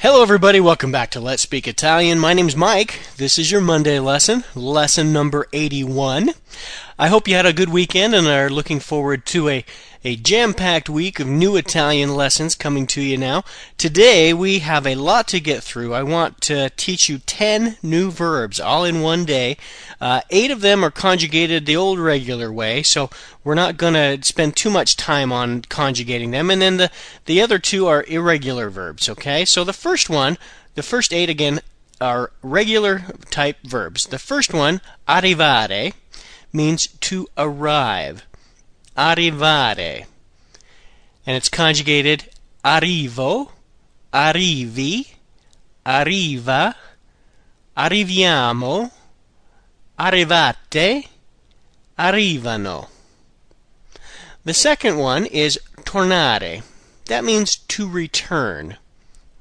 Hello, everybody. Welcome back to Let's Speak Italian. My name's Mike. This is your Monday lesson, lesson number 81. I hope you had a good weekend and are looking forward to a, a jam packed week of new Italian lessons coming to you now. Today, we have a lot to get through. I want to teach you 10 new verbs all in one day. Uh, eight of them are conjugated the old regular way, so we're not going to spend too much time on conjugating them. And then the, the other two are irregular verbs, okay? So the first one, the first eight again, are regular type verbs. The first one, arrivare means to arrive. Arrivare. And it's conjugated arrivo, arrivi, arriva, arriviamo, arrivate, arrivano. The second one is tornare. That means to return.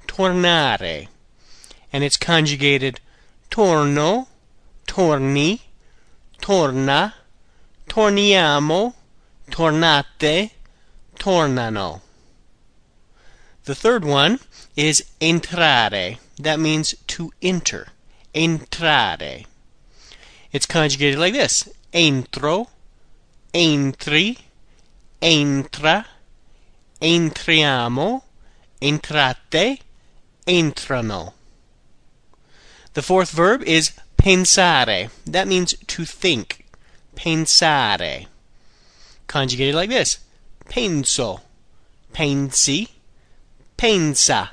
Tornare. And it's conjugated torno, torni, torna, torniamo, tornate, tornano. The third one is entrare. That means to enter. Entrare. It's conjugated like this entro, entri, entra, entriamo, entrate, entrano. The fourth verb is pensare. That means to think. Pensare. Conjugated like this penso, pensi, pensa,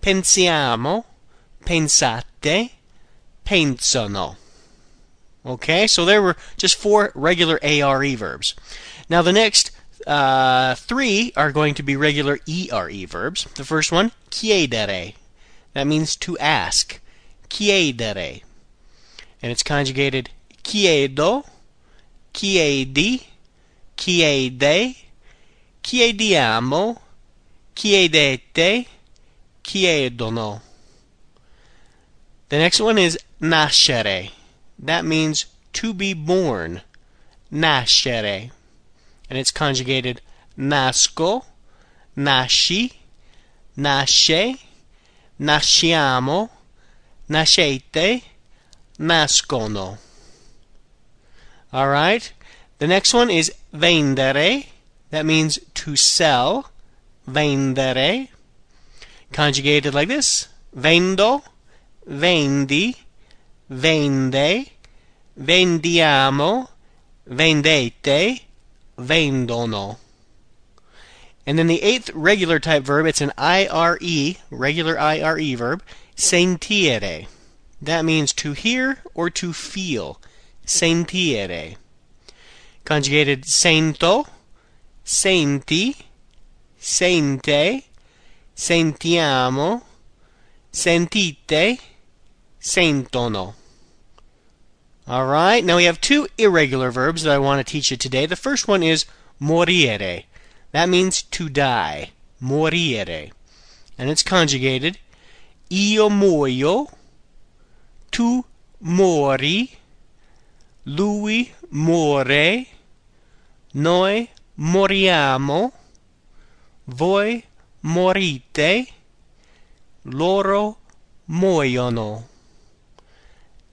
pensiamo, pensate, pensano. Okay, so there were just four regular ARE verbs. Now the next uh, three are going to be regular ERE verbs. The first one, chiedere. That means to ask. Chiedere. And it's conjugated chiedo, chiedi, chiede, chiediamo, chiedete, chiedono. The next one is nascere. That means to be born. Nascere. And it's conjugated nasco, nasci, nasce, nasciamo, nascete, nascono. All right. The next one is vendere. That means to sell. Vendere. Conjugated like this. Vendo, vendi, vende, vendiamo, vendete, vendono. And then the eighth regular type verb, it's an IRE, regular IRE verb, sentire. That means to hear or to feel. Sentire. Conjugated sento, senti, sente, sentiamo, sentite, sentono. All right, now we have two irregular verbs that I want to teach you today. The first one is morire. That means to die. Morire. And it's conjugated io muoio, tu muori, lui muore, noi moriamo, voi morite, loro muoiono.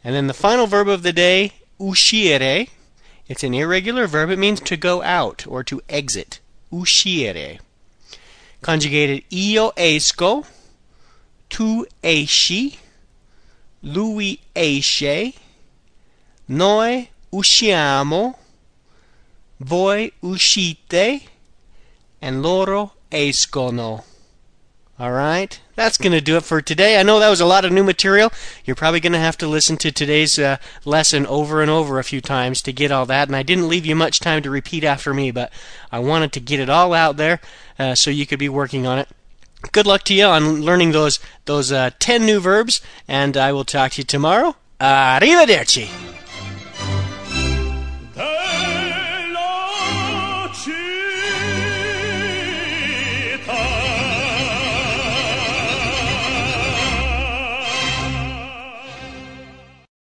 And then the final verb of the day, uscire. It's an irregular verb. It means to go out or to exit. Uscire. Conjugated io esco, tu esci, lui esce, noi usciamo, voi uscite, and loro escono. All right, that's going to do it for today. I know that was a lot of new material. You're probably going to have to listen to today's uh, lesson over and over a few times to get all that. And I didn't leave you much time to repeat after me, but I wanted to get it all out there uh, so you could be working on it. Good luck to you on learning those those uh, ten new verbs, and I will talk to you tomorrow. Arrivederci.